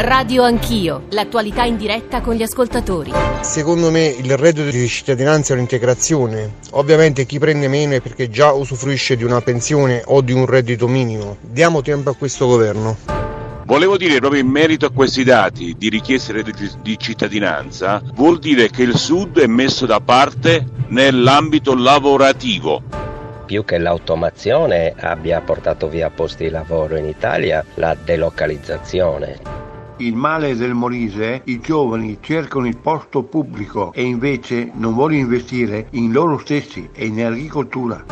Radio Anch'io, l'attualità in diretta con gli ascoltatori. Secondo me il reddito di cittadinanza è un'integrazione. Ovviamente chi prende meno è perché già usufruisce di una pensione o di un reddito minimo. Diamo tempo a questo governo. Volevo dire proprio in merito a questi dati di richieste di cittadinanza, vuol dire che il Sud è messo da parte nell'ambito lavorativo più che l'automazione abbia portato via posti di lavoro in Italia, la delocalizzazione. Il male del Molise, i giovani cercano il posto pubblico e invece non vogliono investire in loro stessi e in agricoltura.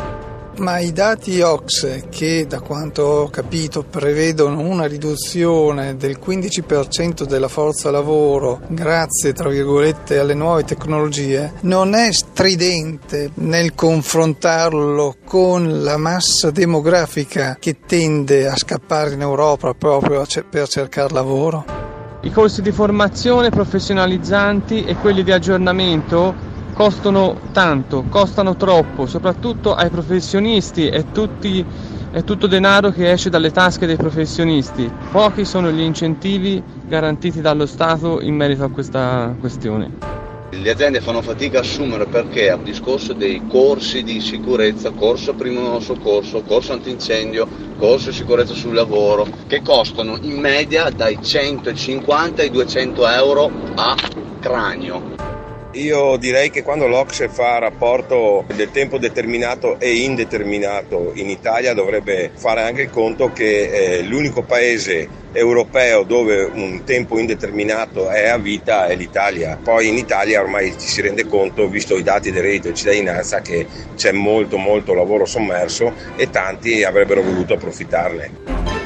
Ma i dati OXE, che da quanto ho capito prevedono una riduzione del 15% della forza lavoro grazie, tra virgolette, alle nuove tecnologie, non è stridente nel confrontarlo con la massa demografica che tende a scappare in Europa proprio per cercare lavoro? I corsi di formazione professionalizzanti e quelli di aggiornamento costano tanto, costano troppo, soprattutto ai professionisti, è, tutti, è tutto denaro che esce dalle tasche dei professionisti. Pochi sono gli incentivi garantiti dallo Stato in merito a questa questione. Le aziende fanno fatica a assumere perché a discorso dei corsi di sicurezza, corso primo soccorso, corso antincendio, corso sicurezza sul lavoro, che costano in media dai 150 ai 200 euro a cranio. Io direi che quando l'Ocse fa rapporto del tempo determinato e indeterminato in Italia dovrebbe fare anche conto che eh, l'unico paese europeo dove un tempo indeterminato è a vita è l'Italia. Poi in Italia ormai ci si rende conto, visto i dati del reddito di cittadinanza, che c'è molto molto lavoro sommerso e tanti avrebbero voluto approfittarne.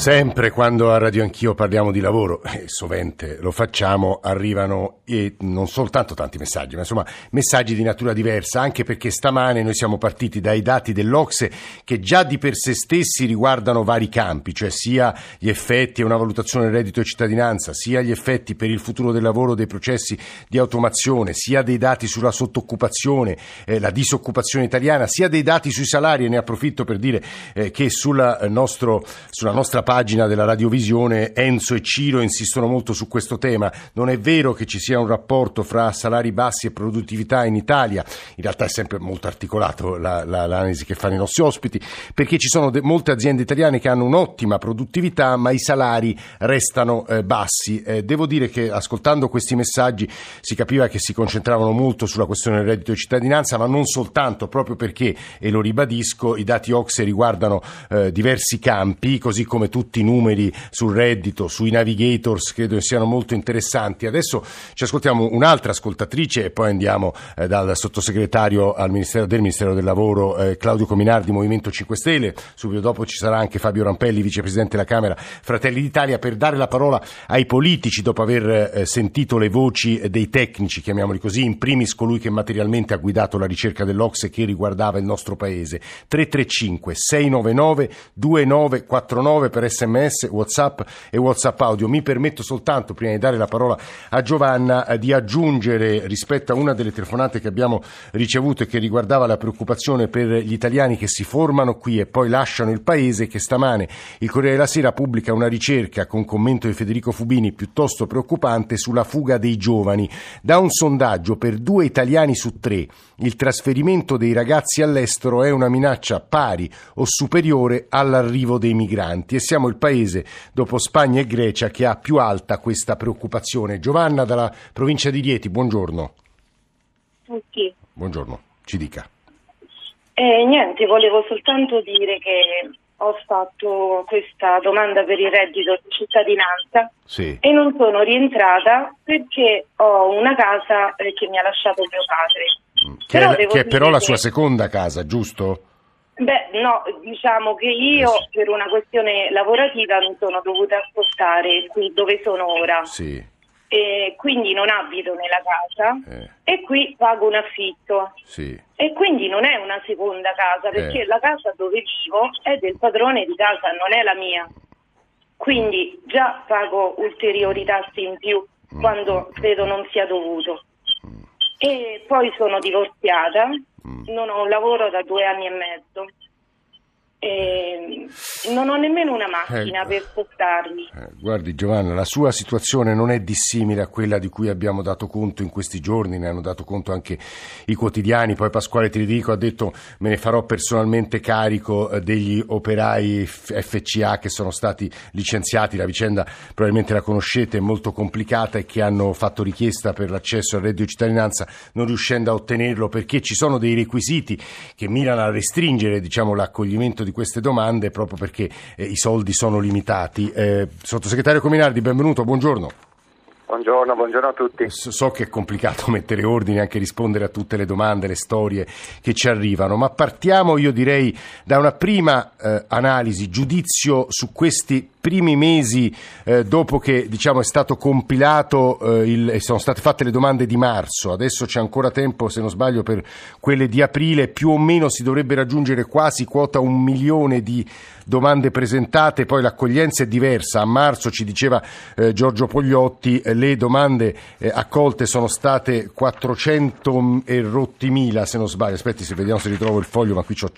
Sempre quando a Radio Anch'io parliamo di lavoro, e sovente lo facciamo, arrivano e non soltanto tanti messaggi, ma insomma messaggi di natura diversa, anche perché stamane noi siamo partiti dai dati dell'Ocse che già di per sé stessi riguardano vari campi, cioè sia gli effetti e una valutazione del reddito e cittadinanza, sia gli effetti per il futuro del lavoro dei processi di automazione, sia dei dati sulla sottoccupazione, eh, la disoccupazione italiana, sia dei dati sui salari, e ne approfitto per dire eh, che sulla, eh, nostro, sulla nostra pagina della radiovisione Enzo e Ciro insistono molto su questo tema. Non è vero che ci sia un rapporto fra salari bassi e produttività in Italia, in realtà è sempre molto articolato la, la, l'analisi che fanno i nostri ospiti, perché ci sono de- molte aziende italiane che hanno un'ottima produttività ma i salari restano eh, bassi. Eh, devo dire che ascoltando questi messaggi si capiva che si concentravano molto sulla questione del reddito di cittadinanza, ma non soltanto, proprio perché, e lo ribadisco, i dati OXE riguardano eh, diversi campi, così come tutti i numeri sul reddito, sui navigators, credo siano molto interessanti. Adesso ci ascoltiamo un'altra ascoltatrice e poi andiamo eh, dal sottosegretario Ministero, del Ministero del Lavoro eh, Claudio Cominardi, Movimento 5 Stelle. Subito dopo ci sarà anche Fabio Rampelli, vicepresidente della Camera Fratelli d'Italia, per dare la parola ai politici dopo aver eh, sentito le voci dei tecnici, chiamiamoli così, in primis colui che materialmente ha guidato la ricerca dell'Ocse che riguardava il nostro paese. 335 699 2949 per sms, whatsapp e whatsapp audio. Mi permetto soltanto, prima di dare la parola a Giovanna, eh, di aggiungere rispetto a una delle telefonate che abbiamo ricevuto e che riguardava la preoccupazione per gli italiani che si formano qui e poi lasciano il paese, che stamane il Corriere della Sera pubblica una ricerca con commento di Federico Fubini piuttosto preoccupante sulla fuga dei giovani. Da un sondaggio per due italiani su tre il trasferimento dei ragazzi all'estero è una minaccia pari o superiore all'arrivo dei migranti e siamo il paese dopo Spagna e Grecia che ha più alta questa preoccupazione. Giovanna dalla provincia di Rieti, buongiorno. Sì. Buongiorno, ci dica. Eh, niente, volevo soltanto dire che ho fatto questa domanda per il reddito di cittadinanza sì. e non sono rientrata perché ho una casa eh, che mi ha lasciato mio padre. Che, però, è, che è però la sua seconda casa, giusto? Beh, no, diciamo che io per una questione lavorativa mi sono dovuta spostare qui dove sono ora. Sì. E quindi non abito nella casa eh. e qui pago un affitto. Sì. E quindi non è una seconda casa perché Eh. la casa dove vivo è del padrone di casa, non è la mia. Quindi già pago ulteriori tasse in più Mm. quando credo non sia dovuto. E poi sono divorziata, Mm. non ho un lavoro da due anni e mezzo. Non ho nemmeno una macchina Ecco. per spostarmi. Eh, Guardi Giovanna, la sua situazione non è dissimile a quella di cui abbiamo dato conto in questi giorni, ne hanno dato conto anche i quotidiani, poi Pasquale Tridico ha detto me ne farò personalmente carico eh, degli operai FCA che sono stati licenziati, la vicenda probabilmente la conoscete, è molto complicata e che hanno fatto richiesta per l'accesso al reddito di cittadinanza non riuscendo a ottenerlo perché ci sono dei requisiti che mirano a restringere diciamo, l'accoglimento di queste domande proprio perché eh, i soldi sono limitati. Eh, sottosegretario Cominardi, benvenuto, buongiorno. Buongiorno, buongiorno a tutti. So che è complicato mettere ordine, anche rispondere a tutte le domande, le storie che ci arrivano, ma partiamo io direi da una prima eh, analisi, giudizio su questi primi mesi eh, dopo che diciamo, è stato compilato eh, il, e sono state fatte le domande di marzo, adesso c'è ancora tempo se non sbaglio per quelle di aprile, più o meno si dovrebbe raggiungere quasi quota un milione di domande presentate, poi l'accoglienza è diversa, a marzo ci diceva eh, Giorgio Pogliotti eh, le domande eh, accolte sono state 400 e rotti mila se non sbaglio, aspetti se vediamo se ritrovo il foglio ma qui ho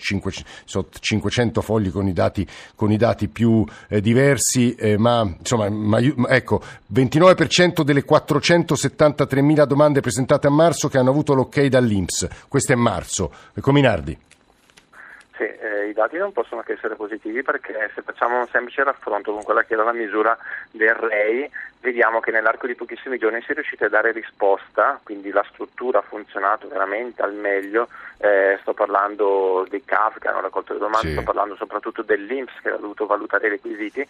500 fogli con i dati, con i dati più eh, diversi, eh, ma insomma ma, ecco 29% delle 473 mila domande presentate a marzo che hanno avuto l'ok dall'Inps, questo è marzo, Cominardi. Sì, eh, i dati non possono che essere positivi perché se facciamo un semplice raffronto con quella che era la misura del REI, vediamo che nell'arco di pochissimi giorni si è riusciti a dare risposta, quindi la struttura ha funzionato veramente al meglio, eh, sto parlando dei CAF che hanno raccolto le domande, Sì. sto parlando soprattutto dell'Inps che ha dovuto valutare i requisiti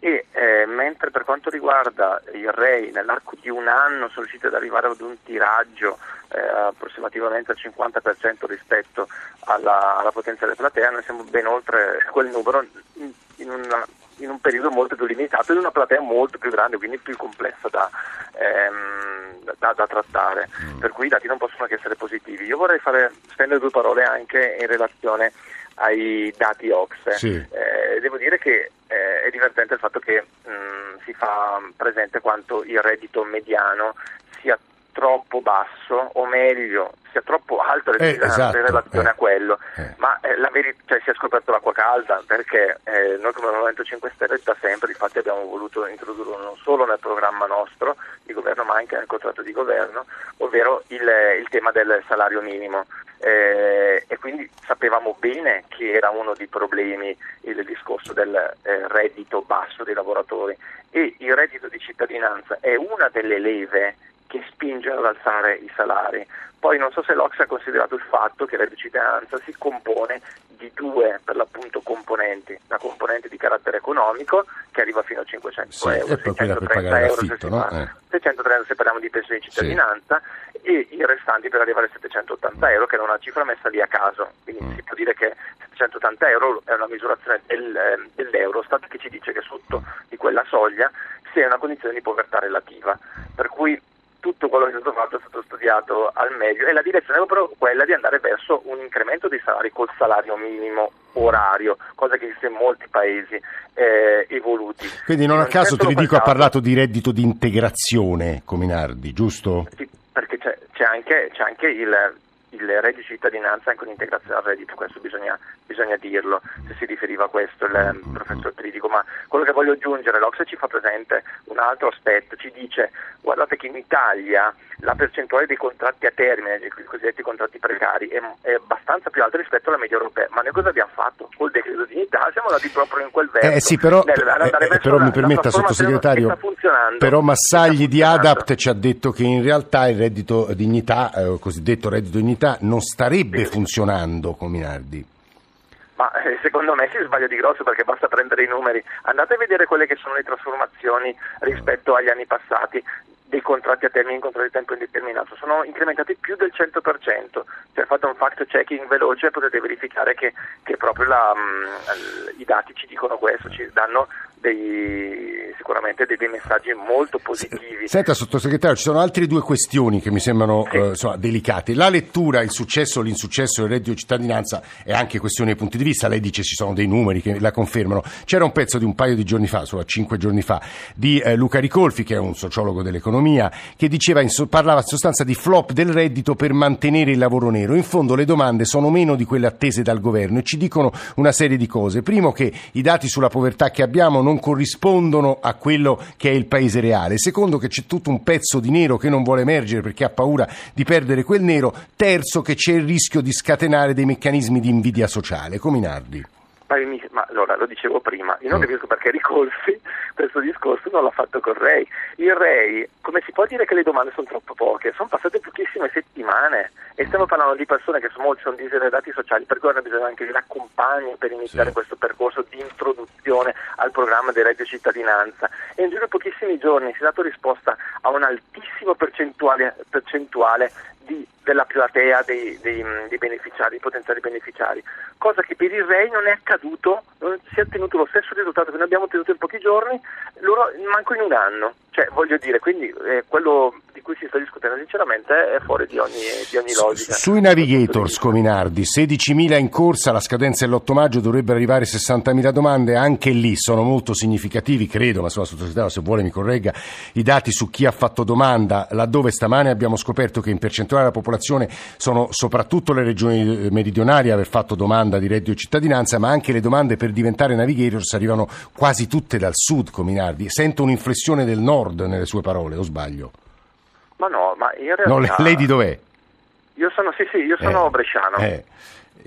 e eh, mentre per quanto riguarda il REI nell'arco di un anno sono riusciti ad arrivare ad un tiraggio eh, approssimativamente al 50% rispetto alla, alla potenziale platea, noi siamo ben oltre quel numero in una- in un periodo molto più limitato, in una platea molto più grande, quindi più complessa da, ehm, da- da trattare, per cui i dati non possono che essere positivi. Io vorrei fare, spendere due parole anche in relazione ai dati OXE. Sì. Eh, devo dire che eh, è divertente il fatto che mh, si fa presente quanto il reddito mediano sia troppo basso o meglio sia troppo alto Eh, in esatto, relazione eh, a quello ma eh, la verità cioè, si è scoperto l'acqua calda perché eh, noi come Movimento 5 Stelle da sempre infatti abbiamo voluto introdurlo non solo nel programma nostro di governo ma anche nel contratto di governo ovvero il, il tema del salario minimo. Eh, e quindi sapevamo bene che era uno dei problemi il discorso del eh, reddito basso dei lavoratori. E il reddito di cittadinanza è una delle leve che spinge ad alzare i salari. Poi non so se l'Ox ha considerato il fatto che la cittadinanza si compone di due per l'appunto componenti, la componente di carattere economico che arriva fino a 500 Sì, euro, e poi quella per 630 pagare euro se l'affitto, si no? Eh. 630 se parliamo di pensione di cittadinanza e i restanti per arrivare a 780 euro che era una cifra messa lì a caso, quindi Mm. si può dire che 780 euro è una misurazione del, eh, dell'Eurostat che ci dice che sotto di quella soglia si è in una condizione di povertà relativa, per cui tutto quello che è stato fatto è stato studiato al meglio e la direzione è proprio quella di andare verso un incremento dei salari col salario minimo orario, cosa che esiste in molti paesi eh, evoluti. Quindi non a caso solo Tridico quel ha parlato di reddito di integrazione, Cominardi, giusto? Sì, perché c'è, c'è anche, c'è anche il, il reddito di cittadinanza anche un'integrazione al reddito, questo bisogna, bisogna dirlo, se si riferiva a questo il eh, professor Tridico, ma quello che voglio aggiungere, l'Ocse ci fa presente un altro aspetto, ci dice guardate che in Italia la percentuale dei contratti a termine, i cosiddetti contratti precari, è, è abbastanza più alta rispetto alla media europea, ma noi cosa abbiamo fatto? Col decreto dignità siamo andati proprio in quel verso. Eh sì, però, nel- eh, verso però la- mi permetta, sottosegretario, però Massagli di Adapt ci ha detto che in realtà il reddito dignità, eh, cosiddetto reddito dignità, non starebbe funzionando, Cominardi. Ma eh, secondo me si sbaglia di grosso perché basta prendere i numeri. Andate a vedere quelle che sono le trasformazioni rispetto agli anni passati dei contratti a termine in contratti a tempo indeterminato. Sono incrementati più del 100%. Cioè fate un fact checking veloce potete verificare che, che proprio la, mh, i dati ci dicono questo, ci danno dei, sicuramente dei, dei, messaggi molto positivi. Senta sottosegretario, ci sono altre due questioni che mi sembrano sì. eh, insomma, delicate. La lettura, il successo o l'insuccesso del reddito di cittadinanza è anche questione di punti di vista, lei dice ci sono dei numeri che la confermano. C'era un pezzo di un paio di giorni fa, solo cinque giorni fa, di eh, Luca Ricolfi, che è un sociologo dell'economia, che diceva, in so, parlava in sostanza di flop del reddito per mantenere il lavoro nero. In fondo le domande sono meno di quelle attese dal governo e ci dicono una serie di cose. Primo che i dati sulla povertà che abbiamo non non corrispondono a quello che è il paese reale. Secondo che c'è tutto un pezzo di nero che non vuole emergere perché ha paura di perdere quel nero. Terzo che c'è il rischio di scatenare dei meccanismi di invidia sociale. Cominardi. Ma allora lo dicevo prima, io non mm. capisco perché Ricolfi questo discorso non l'ha fatto con Ray. Il Ray, come si può dire che le domande sono troppo poche? Sono passate pochissime settimane e stiamo parlando di persone che sono, sono diseredati sociali, per cui hanno bisogno anche di un accompagno per iniziare sì. questo percorso di introduzione al programma del reddito cittadinanza. E in giro di pochissimi giorni si è dato risposta a un altissimo percentuale, percentuale di, della platea dei, dei, dei, beneficiari, dei potenziali beneficiari, cosa che per il REI non è accaduto, non si è ottenuto lo stesso risultato che noi abbiamo ottenuto in pochi giorni, loro manco in un anno. Cioè, voglio dire, quindi eh, quello di cui si sta discutendo sinceramente è fuori di ogni, di ogni logica. Sui navigators, Cominardi, 16.000 in corsa, la scadenza è l'8 maggio, dovrebbero arrivare 60.000 domande, anche lì sono molto significativi, credo, ma sulla sottosegretario se vuole mi corregga, i dati su chi ha fatto domanda, laddove stamane abbiamo scoperto che in percentuale della popolazione sono soprattutto le regioni meridionali a aver fatto domanda di reddito cittadinanza, ma anche le domande per diventare navigators arrivano quasi tutte dal sud, Cominardi. Sento un'inflessione del nord nord nelle sue parole, o sbaglio? Ma no, ma in realtà... No, lei di dov'è? Io sono, sì, sì, io sono eh, bresciano. Eh,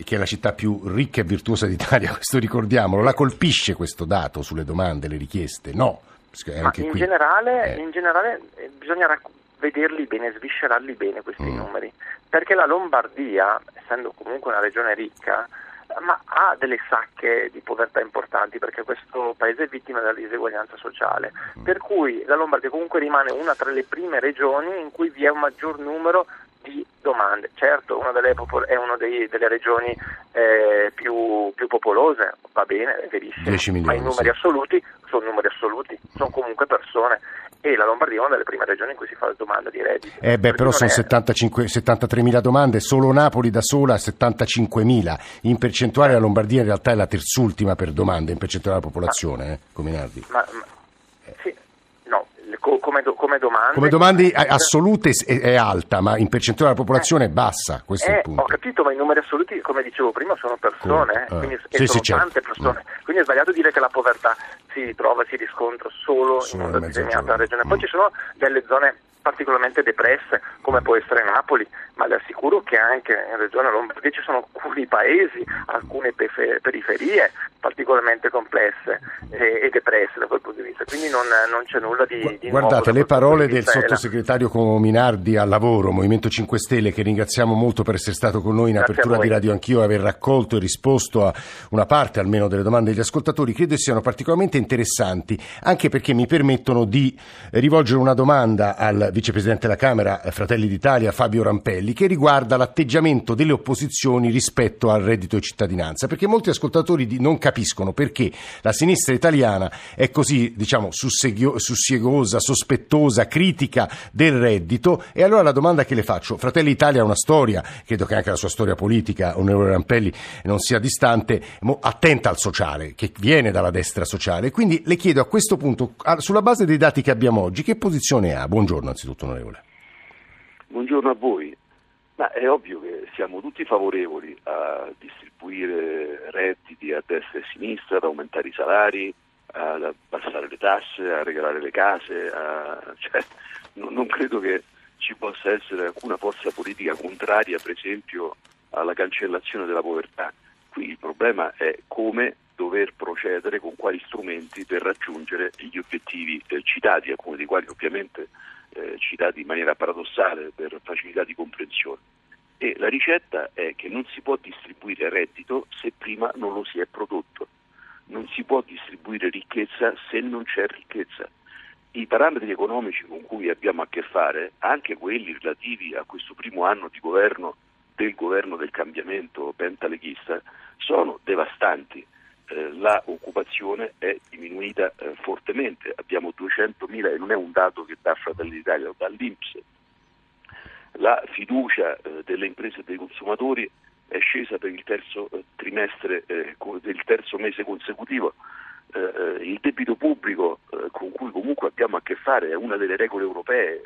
che è la città più ricca e virtuosa d'Italia, questo ricordiamolo. La colpisce questo dato sulle domande, le richieste? No. In, qui. Generale, eh. in generale eh, bisogna rac- vederli bene, sviscerarli bene questi mm. numeri, perché la Lombardia, essendo comunque una regione ricca, ma ha delle sacche di povertà importanti perché questo paese è vittima della diseguaglianza sociale, per cui la Lombardia comunque rimane una tra le prime regioni in cui vi è un maggior numero di domande. Certo, una delle è una delle regioni eh, più, più, popolose, va bene, è verissimo, milioni, ma i numeri sì. assoluti sono numeri assoluti, sono comunque persone e la Lombardia è una delle prime regioni in cui si fa la domanda di reddito. Eh beh, però sono è... 75, 73 mila domande, solo Napoli da sola 75 mila. In percentuale la Lombardia in realtà è la terzultima per domande, in percentuale della popolazione, ma, eh, Cominardi. Ma, ma, no, come, come, domande... Come domande assolute è, è, alta, ma in percentuale della popolazione è bassa, questo eh, è il punto. Ho capito, ma i numeri assoluti, come dicevo prima, sono persone, eh, quindi sì, sono sì, certo. tante persone. Mm. Quindi è sbagliato dire che la povertà si trova, si riscontra solo, solo in una determinata regione. Poi mm. ci sono delle zone particolarmente depresse, come può essere Napoli, ma le assicuro che anche in Regione Lombardia ci sono alcuni paesi, alcune periferie particolarmente complesse e, depresse da quel punto di vista, quindi non, non c'è nulla di, di Guardate, le parole del sottosegretario Cominardi al lavoro, Movimento 5 Stelle, che ringraziamo molto per essere stato con noi in Grazie apertura di Radio Anch'io e aver raccolto e risposto a una parte almeno delle domande degli ascoltatori, credo siano particolarmente interessanti, anche perché mi permettono di rivolgere una domanda al vicepresidente della Camera eh, Fratelli d'Italia Fabio Rampelli che riguarda l'atteggiamento delle opposizioni rispetto al reddito di cittadinanza, perché molti ascoltatori non capiscono perché la sinistra italiana è così, diciamo, sussiegosa, sospettosa, critica del reddito. E allora la domanda che le faccio, Fratelli d'Italia ha una storia, credo che anche la sua storia politica, onorevole Rampelli, non sia distante, attenta al sociale, che viene dalla destra sociale, quindi le chiedo a questo punto, sulla base dei dati che abbiamo oggi, che posizione ha? Buongiorno anzitutto innanzitutto, onorevole. Buongiorno a voi. Ma è ovvio che siamo tutti favorevoli a distribuire redditi a destra e a sinistra, ad aumentare i salari, ad abbassare le tasse, a regalare le case. A... Cioè, non, non credo che ci possa essere alcuna forza politica contraria, per esempio, alla cancellazione della povertà. Qui il problema è come dover procedere con quali strumenti per raggiungere gli obiettivi eh, citati, alcuni dei quali ovviamente eh, citati in maniera paradossale per facilità di comprensione. E la ricetta è che non si può distribuire reddito se prima non lo si è prodotto, non si può distribuire ricchezza se non c'è ricchezza. I parametri economici con cui abbiamo a che fare, anche quelli relativi a questo primo anno di governo del governo del cambiamento pentaleghista, sono devastanti eh, la occupazione è diminuita eh, fortemente, abbiamo 200.000 e non è un dato che dà Fratelli d'Italia, lo dà l'Inps. La fiducia eh, delle imprese e dei consumatori è scesa per il terzo eh, trimestre, eh, del terzo mese consecutivo. Eh, il debito pubblico con cui comunque abbiamo a che fare è una delle regole europee,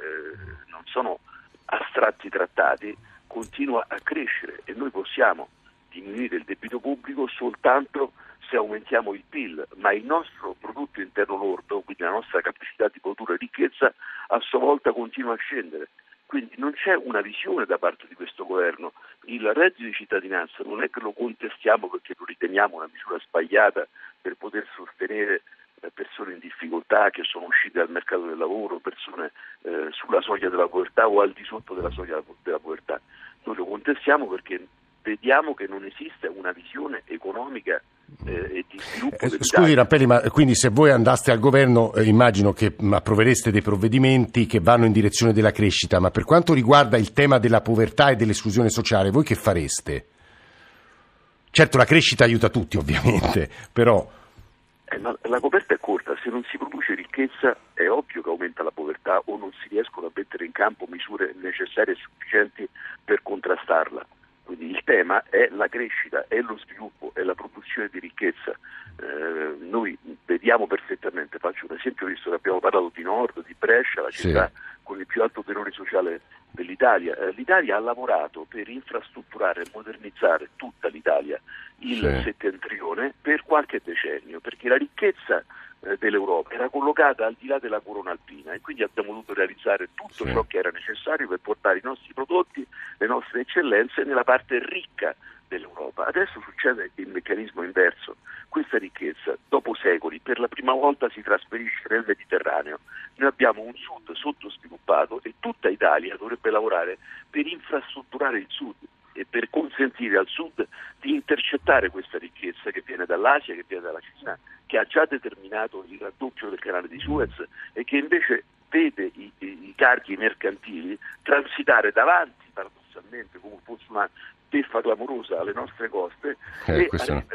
non sono astratti trattati, continua a crescere e noi possiamo diminuire il debito pubblico soltanto se aumentiamo il PIL, ma il nostro prodotto interno lordo, quindi la nostra capacità di produrre ricchezza, a sua volta continua a scendere. Quindi non c'è una visione da parte di questo governo. Il reddito di cittadinanza non è che lo contestiamo perché lo riteniamo una misura sbagliata per poter sostenere eh, persone in difficoltà che sono uscite dal mercato del lavoro, persone eh, sulla soglia della povertà o al di sotto della soglia della povertà. Noi lo contestiamo perché vediamo che non esiste una visione economica eh, e di sviluppo eh, Scusi Rappelli, ma quindi se voi andaste al governo eh, immagino che approvereste dei provvedimenti che vanno in direzione della crescita, ma per quanto riguarda il tema della povertà e dell'esclusione sociale, voi che fareste? Certo la crescita aiuta tutti ovviamente, però... Eh, ma la coperta è corta, se non si produce ricchezza è ovvio che aumenta la povertà o non si riescono a mettere in campo misure necessarie e sufficienti per contrastarla. Quindi il tema è la crescita, è lo sviluppo, è la produzione di ricchezza. Eh, noi vediamo perfettamente, faccio un esempio, visto che abbiamo parlato di Nord, di Brescia, la città sì. con il più alto tenore sociale dell'Italia. Eh, L'Italia ha lavorato per infrastrutturare e modernizzare tutta l'Italia, il sì. settentrione, per qualche decennio, perché la ricchezza dell'Europa era collocata al di là della corona alpina e quindi abbiamo dovuto realizzare tutto sì. ciò che era necessario per portare i nostri prodotti, le nostre eccellenze nella parte ricca dell'Europa. Adesso succede il meccanismo inverso. Questa ricchezza, dopo secoli, per la prima volta si trasferisce nel Mediterraneo. Noi abbiamo un sud sottosviluppato e tutta Italia dovrebbe lavorare per infrastrutturare il sud e per consentire al sud di intercettare questa ricchezza che viene dall'Asia, che viene dalla Cina, che ha già determinato il raddoppio del canale di Suez e che invece vede i, i carghi mercantili transitare davanti, paradossalmente, come fosse una beffa clamorosa alle nostre coste eh, e a, eh,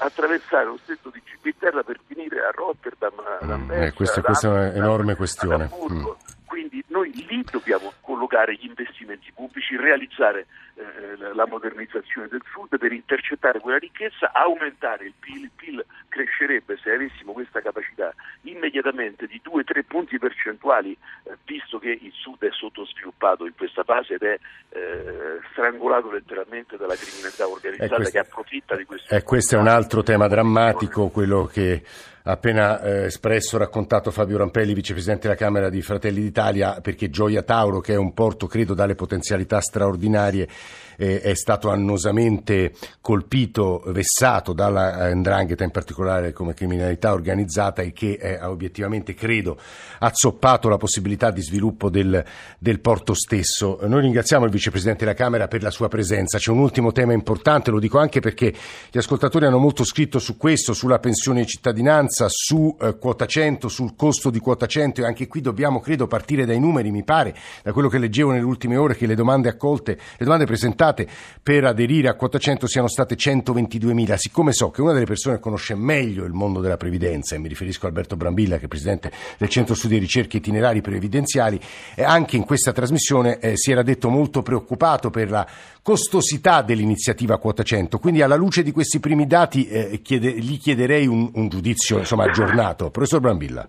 attraversare lo stretto di Gibilterra per finire a Rotterdam, mm, Anversa, eh, questa, questa è un'enorme questione. Mm. Quindi noi lì dobbiamo collocare gli investimenti pubblici, realizzare eh, la modernizzazione del sud per intercettare quella ricchezza, aumentare il PIL. Il PIL crescerebbe se avessimo questa capacità immediatamente di 2-3 punti percentuali, eh, visto che il sud è sottosviluppato in questa fase ed è eh, strangolato letteralmente dalla criminalità organizzata questo, che approfitta di questo. E questo è un altro tema drammatico, quello che appena eh, espresso, raccontato Fabio Rampelli, vicepresidente della Camera di Fratelli d'Italia, perché Gioia Tauro, che è un porto credo dalle potenzialità straordinarie, eh, è stato annosamente colpito, vessato dalla eh, Ndrangheta, in particolare come criminalità organizzata, e che eh, ha obiettivamente, credo, azzoppato la possibilità di sviluppo del, del porto stesso. Noi ringraziamo il vicepresidente della Camera per la sua presenza. C'è un ultimo tema importante, lo dico anche perché gli ascoltatori hanno molto scritto su questo, sulla pensione di cittadinanza, su eh, quota 100, sul costo di quota 100 e anche qui dobbiamo, credo, partire dai numeri, mi pare, da quello che leggevo nelle ultime ore, che le domande accolte, le domande presentate presentate per aderire a quota 100 siano state 122.000. Siccome so che una delle persone che conosce meglio il mondo della previdenza, e mi riferisco a Alberto Brambilla, che è presidente del Centro Studi e Ricerche Itinerari Previdenziali, eh, anche in questa trasmissione eh, si era detto molto preoccupato per la costosità dell'iniziativa quota 100. Quindi alla luce di questi primi dati eh, chiede, gli chiederei un, un giudizio insomma, aggiornato. Professor Brambilla,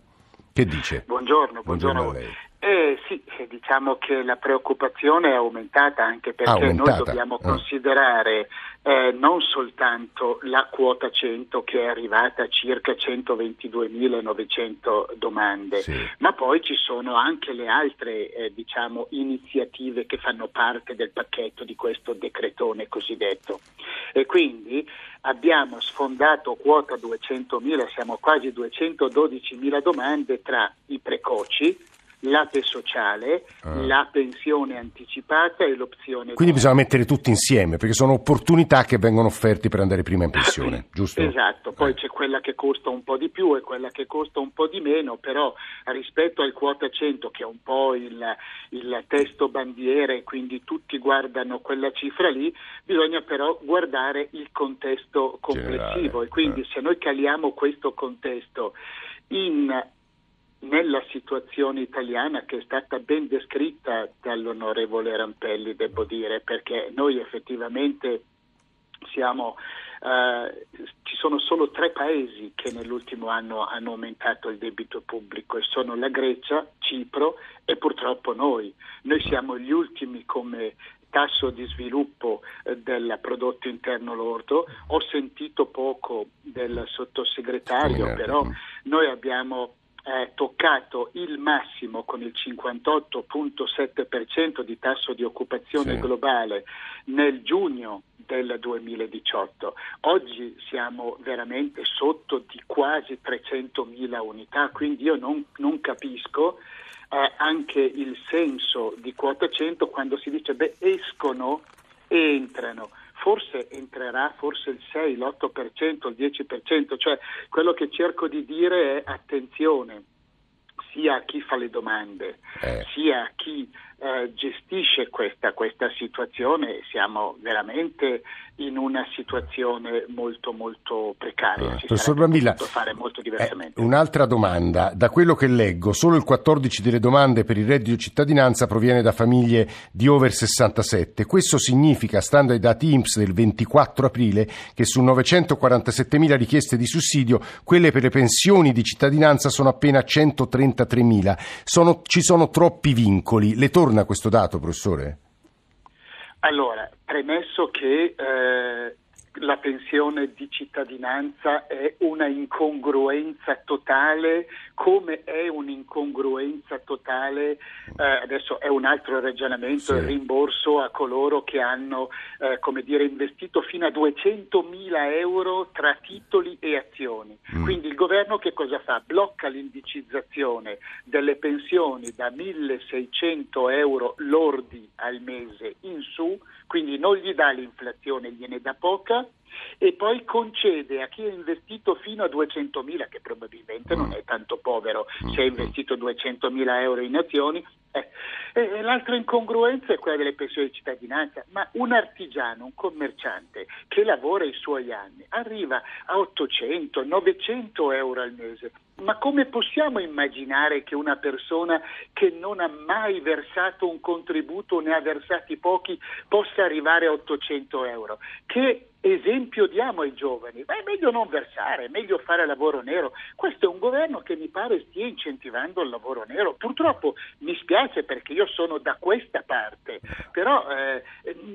che dice? Buongiorno, buongiorno, buongiorno a lei. Eh, sì, diciamo che la preoccupazione è aumentata anche perché aumentata. noi dobbiamo eh. considerare eh, non soltanto la quota 100 che è arrivata a circa 122.900 domande, sì. ma poi ci sono anche le altre eh, diciamo, iniziative che fanno parte del pacchetto di questo decretone cosiddetto. E quindi abbiamo sfondato quota 200.000, siamo quasi 212.000 domande tra i precoci l'APE sociale, Ah. la pensione anticipata e l'opzione Quindi bisogna mettere tutti insieme, perché sono opportunità che vengono offerti per andare prima in pensione, giusto? Esatto, poi c'è quella che costa un po' di più e quella che costa un po' di meno, però rispetto al quota 100 che è un po' il, il testo bandiere, quindi tutti guardano quella cifra lì, bisogna però guardare il contesto complessivo Generale, e quindi se noi caliamo questo contesto in nella situazione italiana che è stata ben descritta dall'onorevole Rampelli, devo dire, perché noi effettivamente siamo, eh, ci sono solo tre paesi che nell'ultimo anno hanno aumentato il debito pubblico e sono la Grecia, Cipro e purtroppo noi. Noi siamo gli ultimi come tasso di sviluppo eh, del prodotto interno lordo. Ho sentito poco del sottosegretario, Sì, però noi abbiamo eh, toccato il massimo con il 58.7% di tasso di occupazione Sì. globale nel giugno del 2018. Oggi siamo veramente sotto di quasi 300.000 unità, quindi io non, non capisco eh, anche il senso di quota 100 quando si dice beh escono e entrano. Forse entrerà forse il 6, l'8%, il 10%, cioè quello che cerco di dire è attenzione sia a chi fa le domande, Eh. sia a chi eh, gestisce questa, questa situazione, siamo veramente in una situazione molto molto precaria. Si Professor Brambilla, fare molto diversamente. Eh, un'altra domanda, da quello che leggo, solo il 14 delle domande per il reddito di cittadinanza proviene da famiglie di over 67. Questo significa, stando ai dati INPS del 24 aprile, che su 947.000 richieste di sussidio, quelle per le pensioni di cittadinanza sono appena 133.000. Sono- ci sono troppi vincoli. Le torna questo dato, professore? Allora, premesso che eh, la pensione di cittadinanza è una incongruenza totale, come è un'incongruenza totale, eh, adesso è un altro ragionamento, Sì. il rimborso a coloro che hanno eh, come dire, investito fino a 200.000 euro tra titoli e azioni. Mm. Quindi il governo che cosa fa? Blocca l'indicizzazione delle pensioni da 1.600 euro lordi al mese in su, quindi non gli dà l'inflazione, gliene dà poca e poi concede a chi ha investito fino a 200.000, che probabilmente non è tanto povero se ha investito 200.000 euro in azioni. Eh. L'altra incongruenza è quella delle pensioni di cittadinanza, ma un artigiano, un commerciante che lavora i suoi anni arriva a 800, 900 euro al mese. Ma come possiamo immaginare che una persona che non ha mai versato un contributo ne ha versati pochi possa arrivare a 800 euro? Che esempio diamo ai giovani? Ma è meglio non versare, è meglio fare lavoro nero. Questo è un governo che mi pare stia incentivando il lavoro nero. Purtroppo mi spiace perché io sono da questa parte, però eh,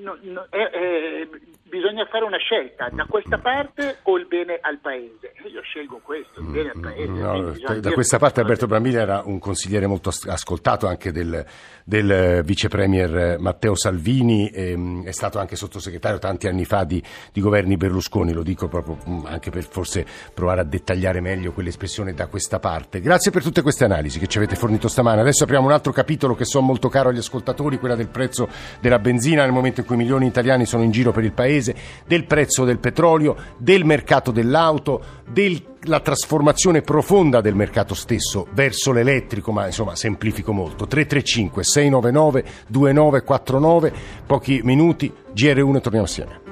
no- no- eh, eh, bisogna fare una scelta, da questa parte o il bene al paese. E io scelgo questo, il bene al paese. No, da dire- questa parte Alberto Brambilla era un consigliere molto as- ascoltato anche del, del eh, vice premier eh, Matteo Salvini, ehm, è stato anche sottosegretario tanti anni fa di, di governi Berlusconi, lo dico proprio mm, anche per forse provare a dettagliare meglio quell'espressione da questa parte. Grazie per tutte queste analisi che ci avete fornito stamane. Adesso apriamo un altro capitolo che so molto caro agli ascoltatori, quella del prezzo della benzina nel momento in cui milioni di italiani sono in giro per il paese, del prezzo del petrolio, del mercato dell'auto, della trasformazione profonda del mercato stesso verso l'elettrico, ma insomma semplifico molto. 335 699 2949, pochi minuti, GR1 e torniamo assieme.